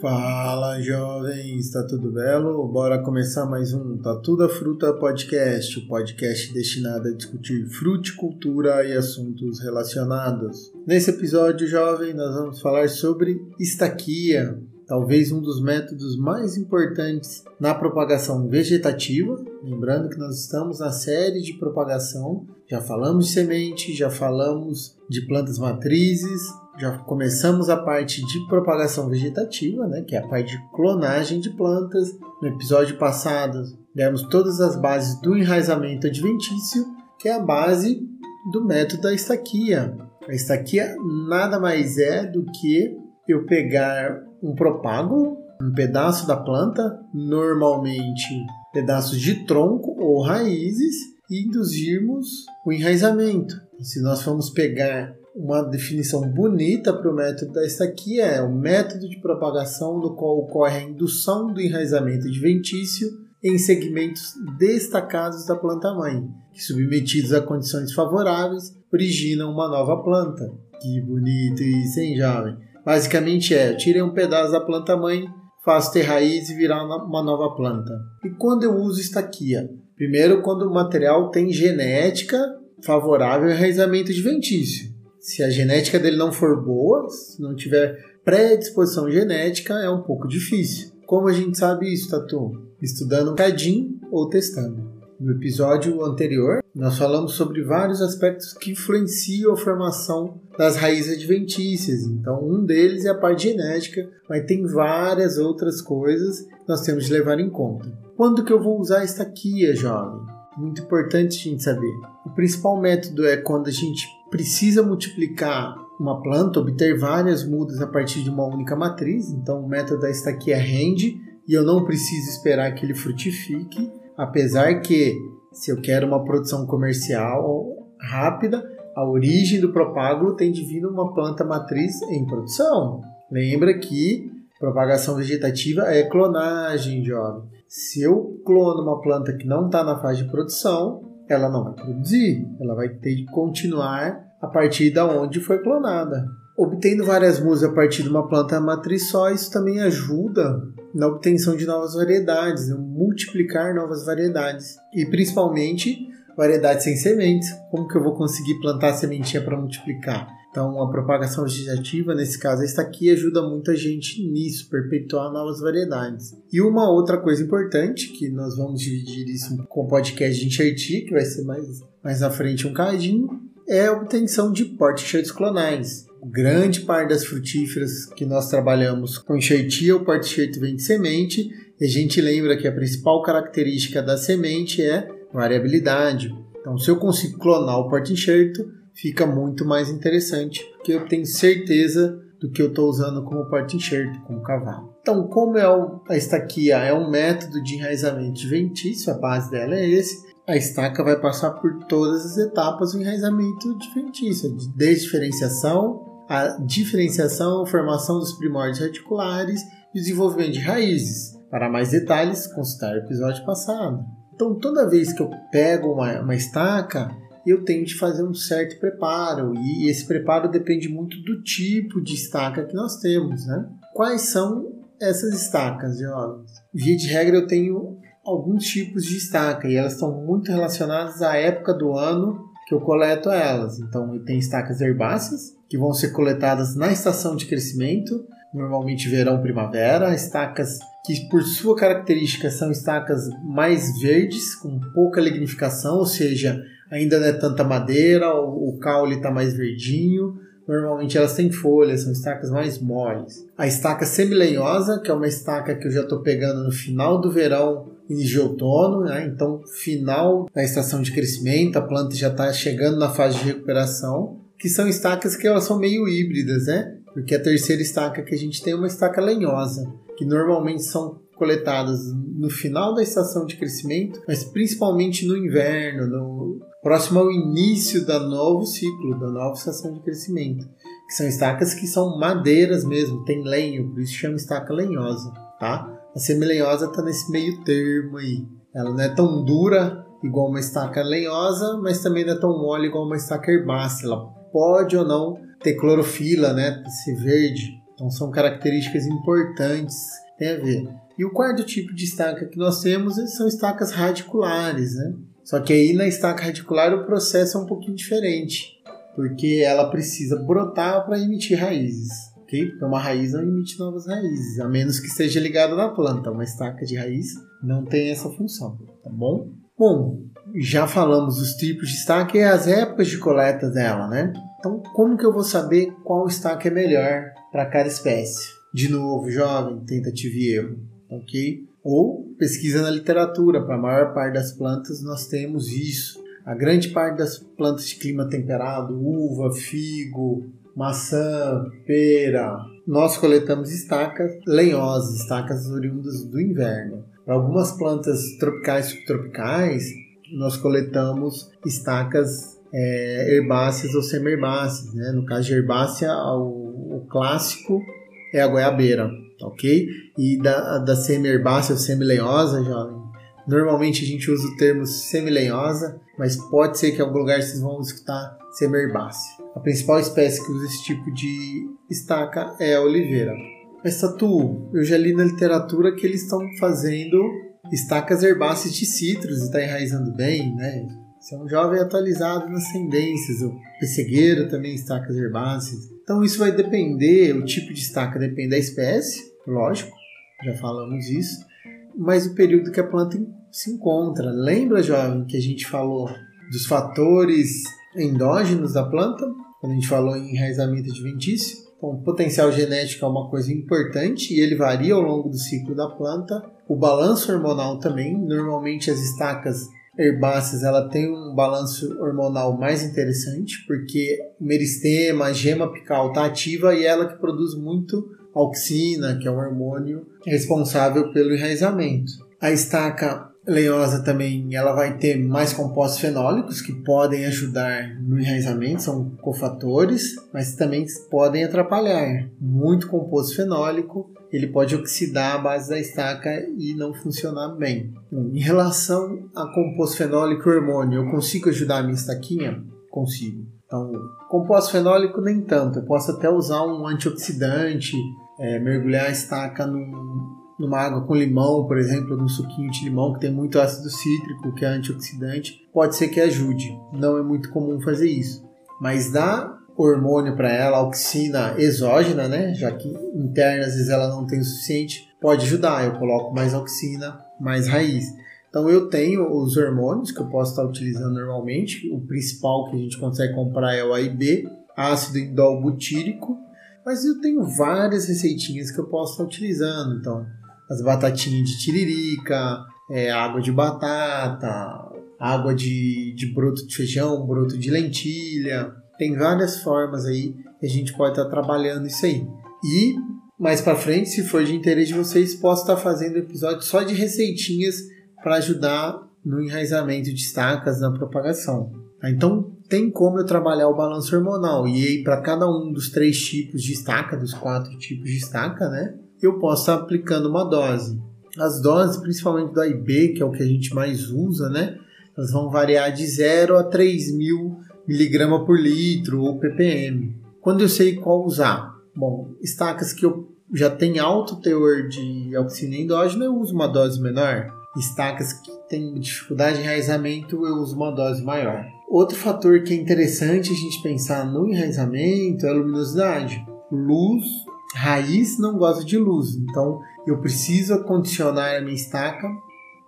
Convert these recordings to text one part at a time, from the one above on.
Fala jovens, está tudo belo? Bora começar mais um Tatu da Fruta Podcast, o podcast destinado a discutir fruticultura e assuntos relacionados. Nesse episódio, jovem, nós vamos falar sobre estaquia, talvez um dos métodos mais importantes na propagação vegetativa. Lembrando que nós estamos na série de propagação, já falamos de semente, já falamos de plantas matrizes, já começamos a parte de propagação vegetativa, né, que é a parte de clonagem de plantas. No episódio passado, demos todas as bases do enraizamento adventício, que é a base do método da estaquia. A estaquia nada mais é do que eu pegar um propágulo, um pedaço da planta, normalmente pedaços de tronco ou raízes, e induzirmos o enraizamento. Se nós formos pegar uma definição bonita para o método da estaquia é o método de propagação no qual ocorre a indução do enraizamento adventício em segmentos destacados da planta-mãe, que submetidos a condições favoráveis originam uma nova planta. Que bonito isso, hein, jovem? Basicamente é, eu tirei um pedaço da planta-mãe, faço ter raiz e virar uma nova planta. E quando eu uso estaquia? Primeiro, quando o material tem genética favorável ao enraizamento adventício. Se a genética dele não for boa, se não tiver predisposição genética, é um pouco difícil. Como a gente sabe isso, Tatu? Estudando um cadinho ou testando. No episódio anterior, nós falamos sobre vários aspectos que influenciam a formação das raízes adventícias. Então, um deles é a parte genética, mas tem várias outras coisas que nós temos de levar em conta. Quando que eu vou usar esta aqui, jovem? Muito importante a gente saber. O principal método é quando a gente precisa multiplicar uma planta, obter várias mudas a partir de uma única matriz. Então, o método da estaquia rende e eu não preciso esperar que ele frutifique, apesar que se eu quero uma produção comercial rápida, a origem do propágulo tem de vir uma planta matriz em produção. Lembra que propagação vegetativa é clonagem, jovem. Se eu clono uma planta que não está na fase de produção, ela não vai produzir, ela vai ter que continuar a partir da onde foi clonada. Obtendo várias mudas a partir de uma planta matriz só, isso também ajuda na obtenção de novas variedades, né? multiplicar novas variedades e principalmente variedades sem sementes. Como que eu vou conseguir plantar sementinha para multiplicar? Então, a propagação vegetativa, nesse caso, está aqui ajuda muita gente nisso, perpetuar novas variedades. E uma outra coisa importante, que nós vamos dividir isso com o podcast de enxertia, que vai ser mais, mais à frente um cadinho, é a obtenção de porte-enxertos clonais. Grande parte das frutíferas que nós trabalhamos com enxertia, o porte-enxerto vem de semente, e a gente lembra que a principal característica da semente é variabilidade. Então, se eu consigo clonar o porte-enxerto, fica muito mais interessante, porque eu tenho certeza do que eu estou usando como porta-enxerto, como cavalo. Então, como é o, a estaquia é um método de enraizamento adventício, a base dela é esse, a estaca vai passar por todas as etapas do enraizamento adventício, desde diferenciação, a diferenciação, a formação dos primórdios reticulares e desenvolvimento de raízes. Para mais detalhes, consultar o episódio passado. Então, toda vez que eu pego uma, uma estaca, eu tenho de fazer um certo preparo e esse preparo depende muito do tipo de estaca que nós temos, né? Quais são essas estacas, geólogos? Via de regra eu tenho alguns tipos de estaca e elas estão muito relacionadas à época do ano que eu coleto elas. Então eu tenho estacas herbáceas que vão ser coletadas na estação de crescimento, normalmente verão, primavera, estacas que por sua característica são estacas mais verdes, com pouca lignificação, ou seja, ainda não é tanta madeira, o, caule está mais verdinho. Normalmente elas têm folhas, são estacas mais moles. A estaca semilenhosa, que é uma estaca que eu já estou pegando no final do verão, início de outono, né? então final da estação de crescimento, a planta já está chegando na fase de recuperação, que são estacas que elas são meio híbridas, né? Porque a terceira estaca que a gente tem é uma estaca lenhosa, que normalmente são coletadas no final da estação de crescimento, mas principalmente no inverno, no próximo ao início do novo ciclo, da nova estação de crescimento, que são estacas que são madeiras mesmo, tem lenho, por isso chama estaca lenhosa, tá? A semilenhosa está nesse meio termo aí. Ela não é tão dura igual uma estaca lenhosa, mas também não é tão mole igual uma estaca herbácea. Ela pode ou não ter clorofila, né? Ser verde, Então são características importantes, tem a ver. E o quarto tipo de estaca que nós temos são estacas radiculares, né? Só que aí na estaca radicular o processo é um pouquinho diferente, porque ela precisa brotar para emitir raízes ok? Porque uma raiz não emite novas raízes, a menos que esteja ligada na planta. Uma estaca de raiz não tem essa função, tá bom? Bom, já falamos dos tipos de estaca e as épocas de coleta dela, né? Então, como que eu vou saber qual estaca é melhor para cada espécie? De novo, jovem, tentativa e erro, ok? Ou pesquisa na literatura, para a maior parte das plantas nós temos isso. A grande parte das plantas de clima temperado, uva, figo, maçã, pera. Nós coletamos estacas lenhosas, estacas oriundas do inverno. Para algumas plantas tropicais e subtropicais, nós coletamos estacas é, herbáceas ou semi-herbáceas. Né? No caso de herbácea, o, o clássico é a goiabeira, ok? E da, da semi-herbácea ou semi-lenhosa, jovem, normalmente a gente usa o termo semi-lenhosa, mas pode ser que em algum lugar vocês vão escutar semi-herbácea. A principal espécie que usa esse tipo de estaca é a oliveira. Mas Tatu, eu já li na literatura que eles estão fazendo estacas herbáceas de citros e está enraizando bem, né? Você é um jovem atualizado nas tendências, o pessegueiro também estacas herbáceas. Então isso vai depender, o tipo de estaca depende da espécie, lógico, já falamos isso, mas o período que a planta se encontra. Lembra, jovem, que a gente falou dos fatores endógenos da planta, quando a gente falou em enraizamento adventício. Então, o potencial genético é uma coisa importante e ele varia ao longo do ciclo da planta. O balanço hormonal também, normalmente as estacas herbáceas ela tem um balanço hormonal mais interessante porque meristema, gema apical está ativa e ela que produz muito auxina, que é um hormônio responsável pelo enraizamento. A estaca lenhosa também ela vai ter mais compostos fenólicos que podem ajudar no enraizamento, são cofatores, mas também podem atrapalhar. Muito composto fenólico, ele pode oxidar a base da estaca e não funcionar bem. Em relação a composto fenólico e hormônio, eu consigo ajudar a minha estaquinha? Consigo. Então, composto fenólico nem tanto, eu posso até usar um antioxidante, é, mergulhar a estaca num, numa água com limão, por exemplo, num suquinho de limão que tem muito ácido cítrico, que é antioxidante, pode ser que ajude. Não é muito comum fazer isso. Mas dá hormônio para ela, auxina exógena, né? Já que interna às vezes ela não tem o suficiente, pode ajudar. Eu coloco mais auxina, mais raiz. Então eu tenho os hormônios que eu posso estar utilizando normalmente. O principal que a gente consegue comprar é o AIB, ácido indol butírico, mas eu tenho várias receitinhas que eu posso estar utilizando. Então, as batatinhas de tiririca, é, água de batata, água de, de broto de feijão, broto de lentilha. Tem várias formas aí que a gente pode estar trabalhando isso aí. E mais para frente, se for de interesse de vocês, posso estar fazendo episódio só de receitinhas para ajudar no enraizamento de estacas na propagação. Então tem como eu trabalhar o balanço hormonal e aí para cada um dos três tipos de estaca, dos quatro tipos de estaca, né? Eu posso estar aplicando uma dose. As doses, principalmente do AIB, que é o que a gente mais usa, né? Elas vão variar de 0 a 3 mil miligrama por litro ou ppm. Quando eu sei qual usar? Bom, estacas que eu já tem alto teor de auxina endógena, eu uso uma dose menor. Estacas que têm dificuldade de enraizamento, eu uso uma dose maior. Outro fator que é interessante a gente pensar no enraizamento é a luminosidade. Luz raiz não gosta de luz, então eu preciso acondicionar a minha estaca,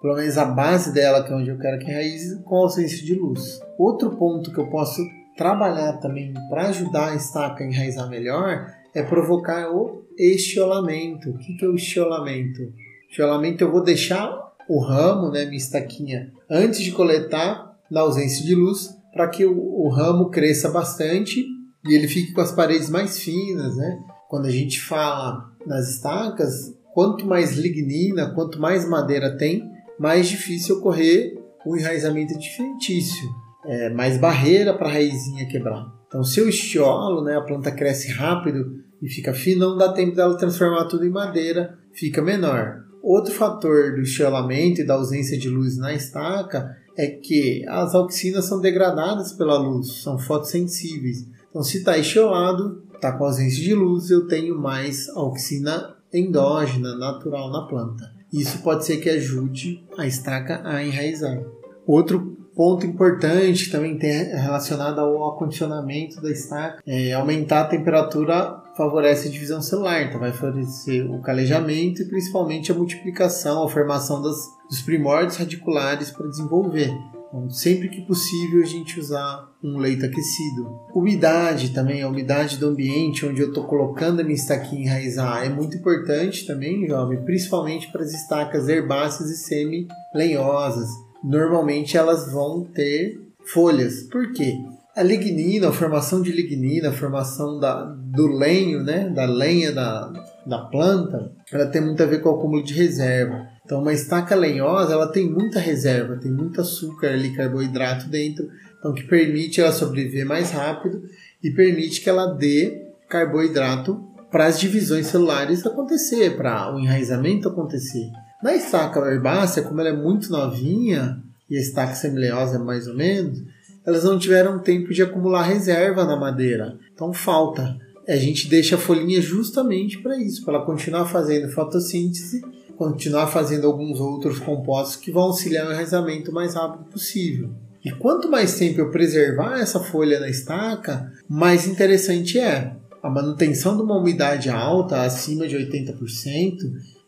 pelo menos a base dela, que é onde eu quero que raiz, com ausência de luz. Outro ponto que eu posso trabalhar também para ajudar a estaca a enraizar melhor é provocar o estiolamento. O que é o estiolamento? Estiolamento eu vou deixar o ramo, né, minha estaquinha, antes de coletar, na ausência de luz, para que o, o ramo cresça bastante e ele fique com as paredes mais finas, né? Quando a gente fala nas estacas, quanto mais lignina, quanto mais madeira tem, mais difícil ocorrer o enraizamento adventício, é, mais barreira para a raizinha quebrar. Então, se eu estiolo, né, a planta cresce rápido e fica fina, não dá tempo dela transformar tudo em madeira, fica menor. Outro fator do estiolamento e da ausência de luz na estaca é que as auxinas são degradadas pela luz, são fotossensíveis. Então, se está estiolado, está com ausência de luz, eu tenho mais auxina endógena, natural na planta. Isso pode ser que ajude a estaca a enraizar. Outro ponto importante também tem relacionado ao acondicionamento da estaca é aumentar a temperatura favorece a divisão celular, então vai favorecer o calejamento e principalmente a multiplicação, a formação das, dos primórdios radiculares para desenvolver. Então, sempre que possível a gente usar um leito aquecido. Umidade também, a umidade do ambiente onde eu estou colocando a minha estaquinha enraizar é muito importante também, jovem, principalmente para as estacas herbáceas e semi-lenhosas. Normalmente elas vão ter folhas. Por quê? A lignina, a formação de lignina, a formação da, do lenho, né, da lenha da, da planta, ela tem muito a ver com o acúmulo de reserva. Então, uma estaca lenhosa, ela tem muita reserva, tem muito açúcar ali, carboidrato dentro, então que permite ela sobreviver mais rápido e permite que ela dê carboidrato para as divisões celulares acontecer, para o enraizamento acontecer. Na estaca herbácea, como ela é muito novinha, e a estaca semileosa é mais ou menos, elas não tiveram tempo de acumular reserva na madeira. Então falta. A gente deixa a folhinha justamente para isso, para ela continuar fazendo fotossíntese continuar fazendo alguns outros compostos que vão auxiliar o enraizamento o mais rápido possível. E quanto mais tempo eu preservar essa folha na estaca, mais interessante é. A manutenção de uma umidade alta, acima de 80%,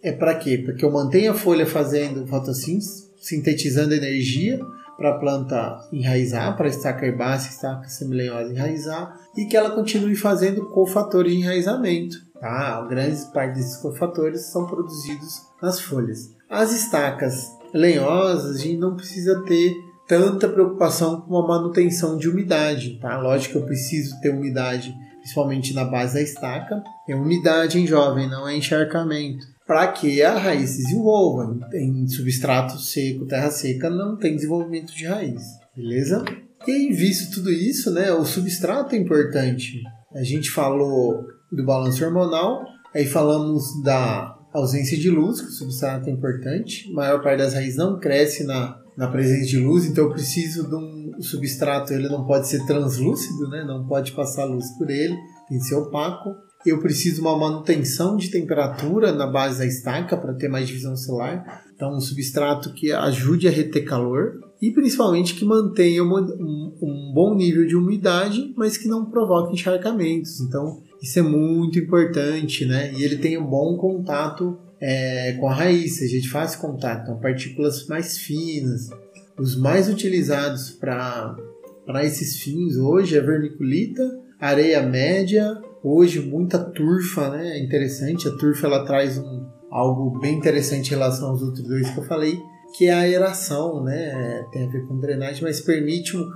é para quê? Para que eu mantenha a folha fazendo fotossíntese, sintetizando energia para a planta enraizar, para a estaca herbácea, estaca semilenhosa enraizar, e que ela continue fazendo cofatores de enraizamento. Tá? A grande parte desses cofatores são produzidos nas folhas. As estacas lenhosas, a gente não precisa ter tanta preocupação com a manutenção de umidade. Tá? Lógico que eu preciso ter umidade, principalmente na base da estaca. É umidade em jovem, não é encharcamento. Para que a raiz se desenvolva. Em substrato seco, terra seca, não tem desenvolvimento de raiz. Beleza? E visto tudo isso, né, o substrato é importante. A gente falou do balanço hormonal, aí falamos da ausência de luz, que o substrato é importante. A maior parte das raízes não cresce na, na presença de luz, então eu preciso de um substrato, ele não pode ser translúcido, né? não pode passar luz por ele, tem que ser opaco. Eu preciso de uma manutenção de temperatura na base da estaca para ter mais divisão celular. Então, um substrato que ajude a reter calor e principalmente que mantenha uma, um, um, bom nível de umidade, mas que não provoque encharcamentos. Então, isso é muito importante, né? E ele tem um bom contato é, com a raiz, seja de fácil contato, então partículas mais finas. Os mais utilizados para esses fins hoje é vermiculita, areia média, hoje muita turfa, né? É interessante, a turfa ela traz um, algo bem interessante em relação aos outros dois que eu falei, que é a aeração, né? Tem a ver com drenagem, mas permite um,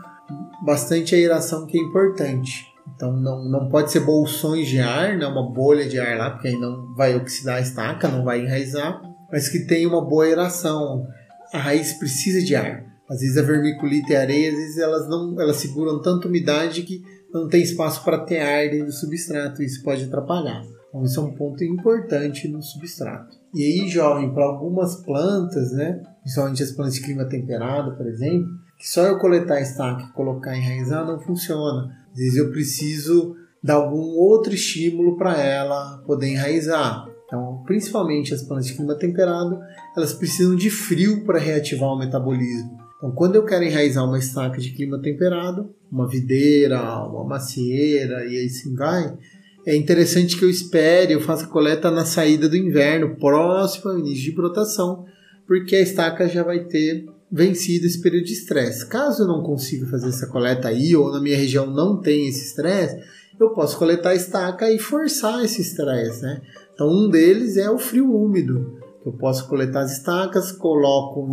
bastante a aeração que é importante. Então não, não pode ser bolsões de ar, né, uma bolha de ar lá, porque aí não vai oxidar a estaca, não vai enraizar, mas que tenha uma boa aeração. A raiz precisa de ar. Às vezes a vermiculita e areia, às vezes elas não elas seguram tanta umidade que não tem espaço para ter ar dentro do substrato, isso pode atrapalhar. Então isso é um ponto importante no substrato. E aí, jovem, para algumas plantas, né, principalmente as plantas de clima temperado, por exemplo, que só eu coletar estaca e colocar enraizar não funciona. Às vezes eu preciso dar algum outro estímulo para ela poder enraizar. Então, principalmente as plantas de clima temperado, elas precisam de frio para reativar o metabolismo. Então, quando eu quero enraizar uma estaca de clima temperado, uma videira, uma macieira e assim vai, é interessante que eu espere, eu faça coleta na saída do inverno, próximo ao início de brotação, porque a estaca já vai ter vencido esse período de estresse. Caso eu não consiga fazer essa coleta aí, ou na minha região não tem esse estresse, eu posso coletar estaca e forçar esse estresse, né? Então um deles é o frio úmido. Eu posso coletar as estacas, coloco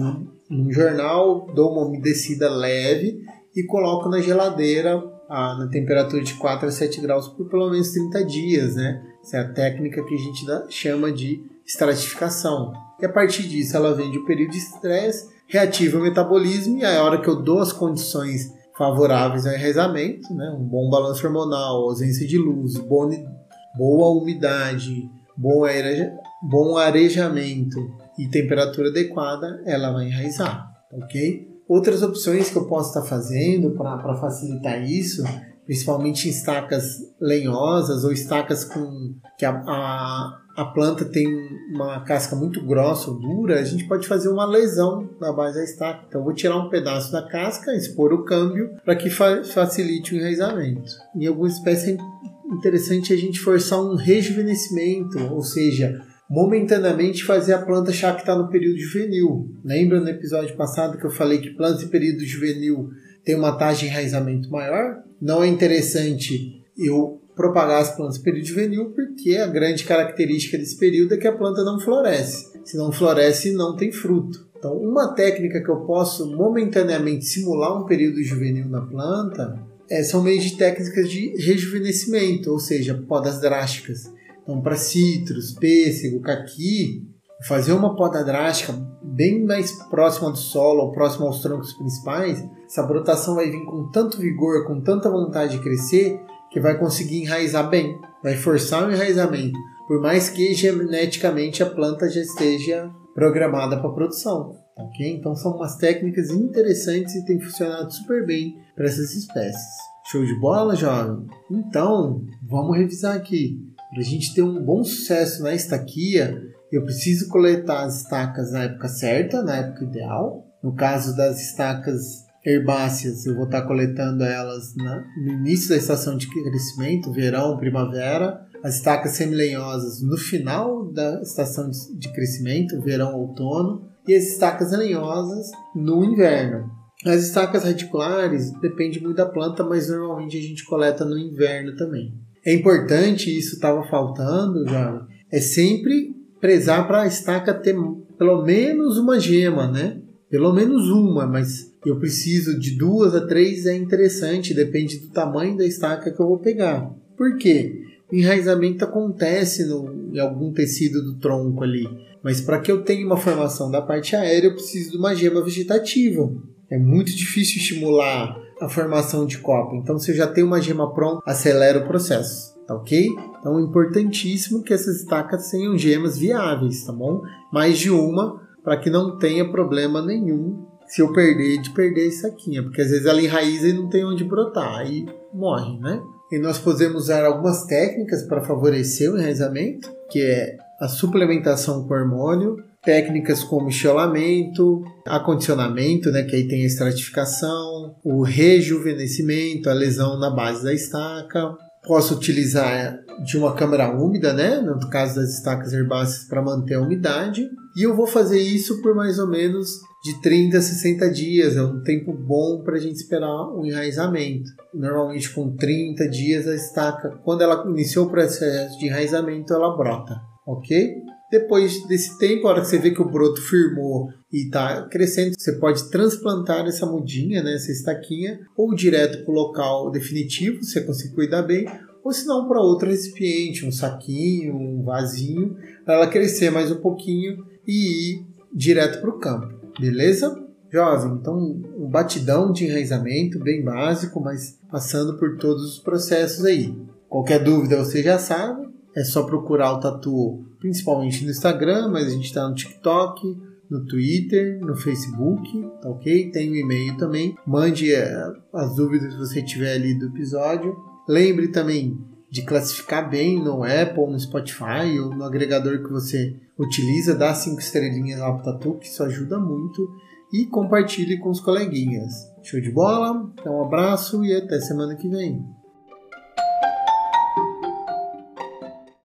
num, jornal, dou uma umedecida leve e coloco na geladeira a, na temperatura de 4 a 7 graus por pelo menos 30 dias, né? Essa é a técnica que a gente chama de estratificação. E a partir disso ela vende o período de estresse reativa o metabolismo e a hora que eu dou as condições favoráveis ao enraizamento, né, um bom balanço hormonal, ausência de luz, boa umidade, bom, areja, bom arejamento e temperatura adequada, ela vai enraizar, ok? Outras opções que eu posso estar fazendo para facilitar isso principalmente em estacas lenhosas ou estacas com que a, a, a planta tem uma casca muito grossa ou dura, a gente pode fazer uma lesão na base da estaca. Então, eu vou tirar um pedaço da casca, expor o câmbio para que fa facilite o enraizamento. Em alguma espécie é interessante a gente forçar um rejuvenescimento, ou seja, momentaneamente fazer a planta achar que está no período juvenil. Lembra no episódio passado que eu falei que plantas em período juvenil têm uma taxa de enraizamento maior? Não é interessante eu propagar as plantas período juvenil porque a grande característica desse período é que a planta não floresce. Se não floresce, não tem fruto. Então, uma técnica que eu posso momentaneamente simular um período juvenil na planta é, são meios de técnicas de rejuvenescimento, ou seja, podas drásticas. Então, para citros, pêssego, caqui, fazer uma poda drástica bem mais próxima do solo ou próxima aos troncos principais, essa brotação vai vir com tanto vigor, com tanta vontade de crescer, que vai conseguir enraizar bem, vai forçar o enraizamento, por mais que geneticamente a planta já esteja programada para produção. Ok? Então são umas técnicas interessantes e tem funcionado super bem para essas espécies. Show de bola, jovem? Então, vamos revisar aqui. Para a gente ter um bom sucesso na estaquia, eu preciso coletar as estacas na época certa, na época ideal. No caso das estacas herbáceas, eu vou estar coletando elas no início da estação de crescimento, verão, primavera. As estacas semilenhosas no final da estação de crescimento, verão, outono. E as estacas lenhosas no inverno. As estacas radiculares depende muito da planta, mas normalmente a gente coleta no inverno também é importante, isso estava faltando já, é sempre prezar para a estaca ter pelo menos uma gema, né? Pelo menos uma, mas eu preciso de duas a três, é interessante, depende do tamanho da estaca que eu vou pegar. Por quê? O enraizamento acontece no, em algum tecido do tronco ali, mas para que eu tenha uma formação da parte aérea, eu preciso de uma gema vegetativa. É muito difícil estimular a formação de copa. Então, se eu já tenho uma gema pronta, acelera o processo, tá ok? Então, é importantíssimo que essas estacas tenham gemas viáveis, tá bom? Mais de uma, para que não tenha problema nenhum se eu perder de perder essa saquinha, porque às vezes ela enraiza e não tem onde brotar, aí morre, né? E nós podemos usar algumas técnicas para favorecer o enraizamento, que é a suplementação com hormônio, técnicas como enxolamento, acondicionamento, né, que aí tem a estratificação, o rejuvenescimento, a lesão na base da estaca. Posso utilizar de uma câmara úmida, né, no caso das estacas herbáceas, para manter a umidade. E eu vou fazer isso por mais ou menos de 30 a 60 dias, é um tempo bom para a gente esperar o enraizamento. Normalmente com 30 dias a estaca, quando ela iniciou o processo de enraizamento, ela brota, ok? Depois desse tempo, a hora que você vê que o broto firmou e está crescendo, você pode transplantar essa mudinha, né, essa estaquinha, ou direto para o local definitivo, se você conseguir cuidar bem, ou se não para outro recipiente, um saquinho, um vasinho, para ela crescer mais um pouquinho e ir direto para o campo, beleza? Jovem, então um batidão de enraizamento bem básico, mas passando por todos os processos aí. Qualquer dúvida você já sabe, é só procurar o Tatu principalmente no Instagram, mas a gente está no TikTok, no Twitter, no Facebook, tá ok? Tem o um e-mail também. Mande eh, as dúvidas que você tiver ali do episódio. Lembre também de classificar bem no Apple, no Spotify ou no agregador que você utiliza, dá cinco estrelinhas lá pro Tatu, que isso ajuda muito. E compartilhe com os coleguinhas. Show de bola? Então um abraço e até semana que vem.